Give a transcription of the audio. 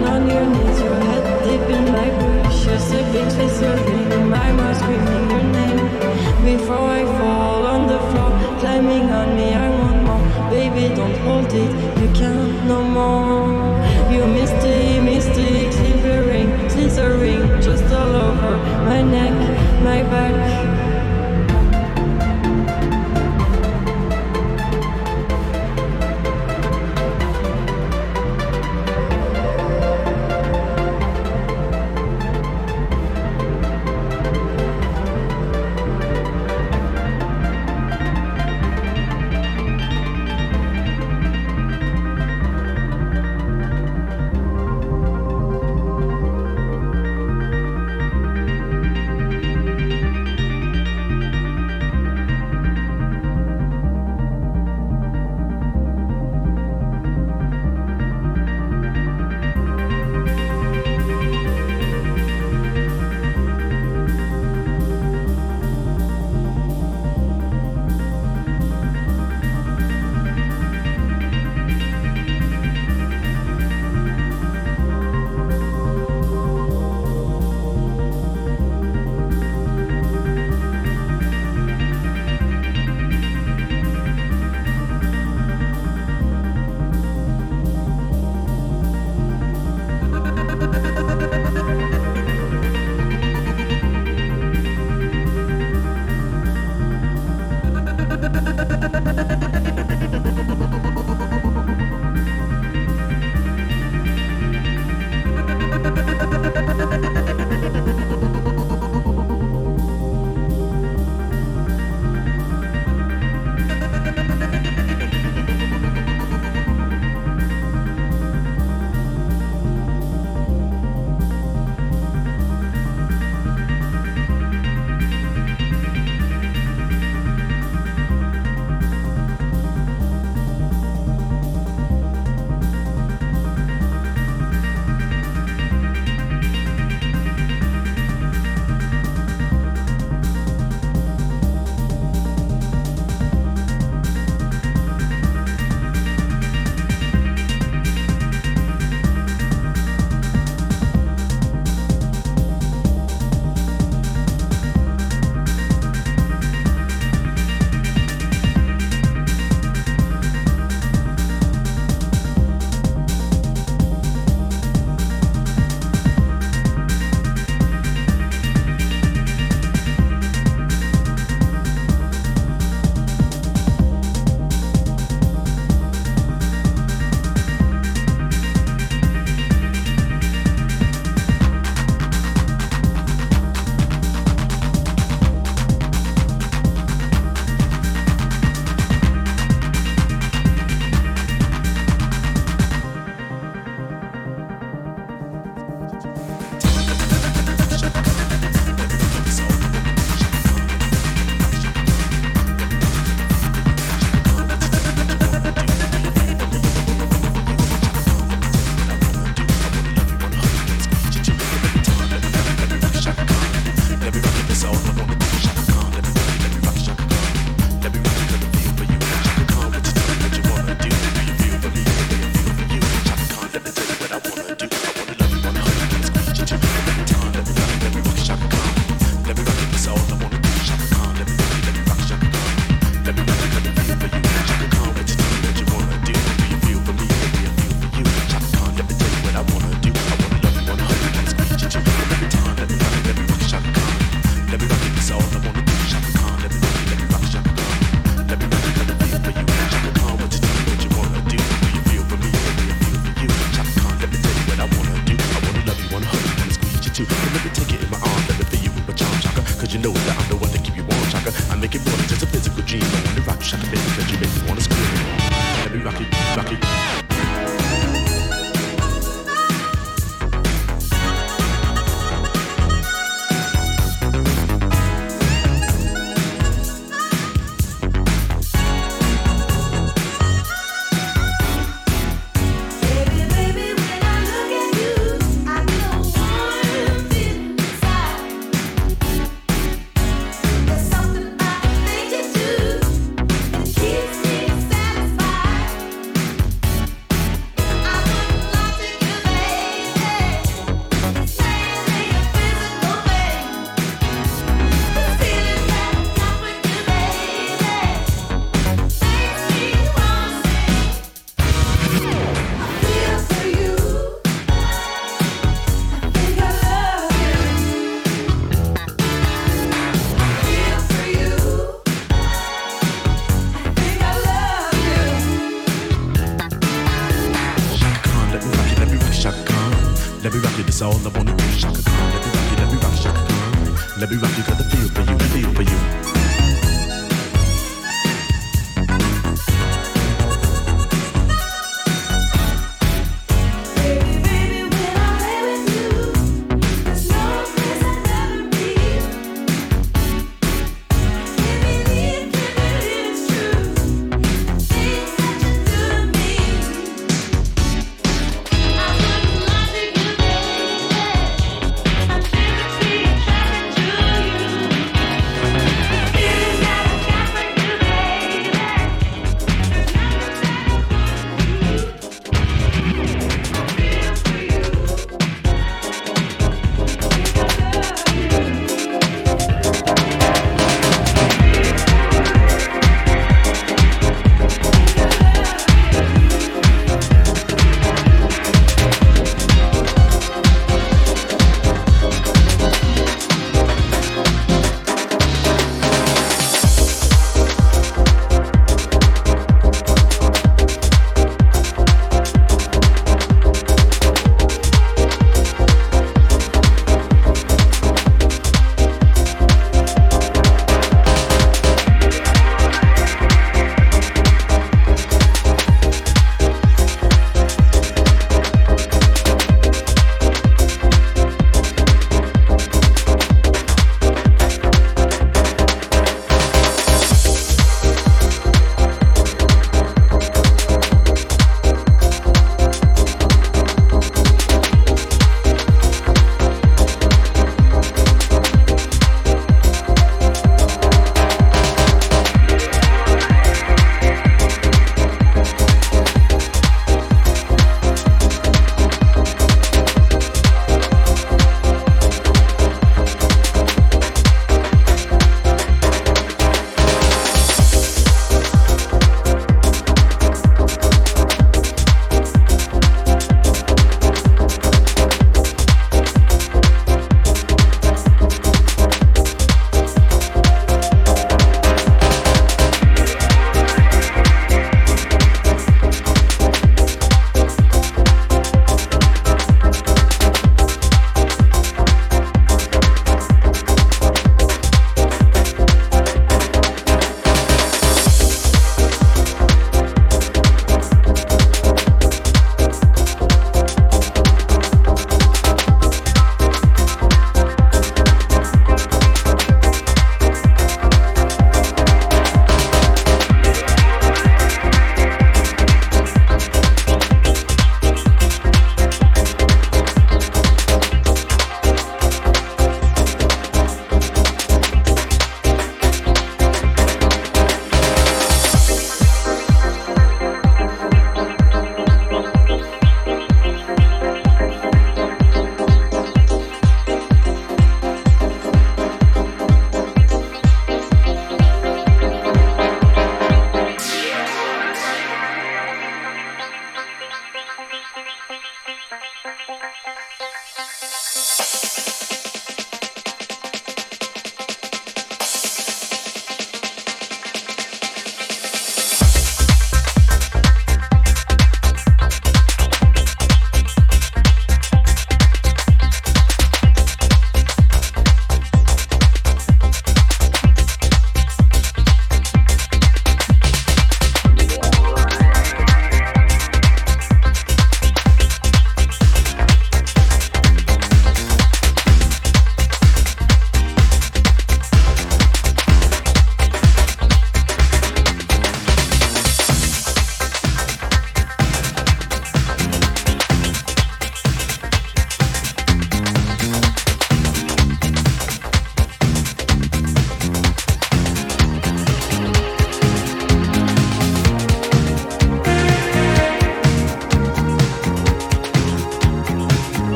on your knees, your head deep in my brush, your sipping face, your dream, my mind screaming your name. Before I fall on the floor, climbing on me, I want more. Baby, don't hold it, you can't no more. You misty, misty, shivering, scissoring, just all over my neck, my back.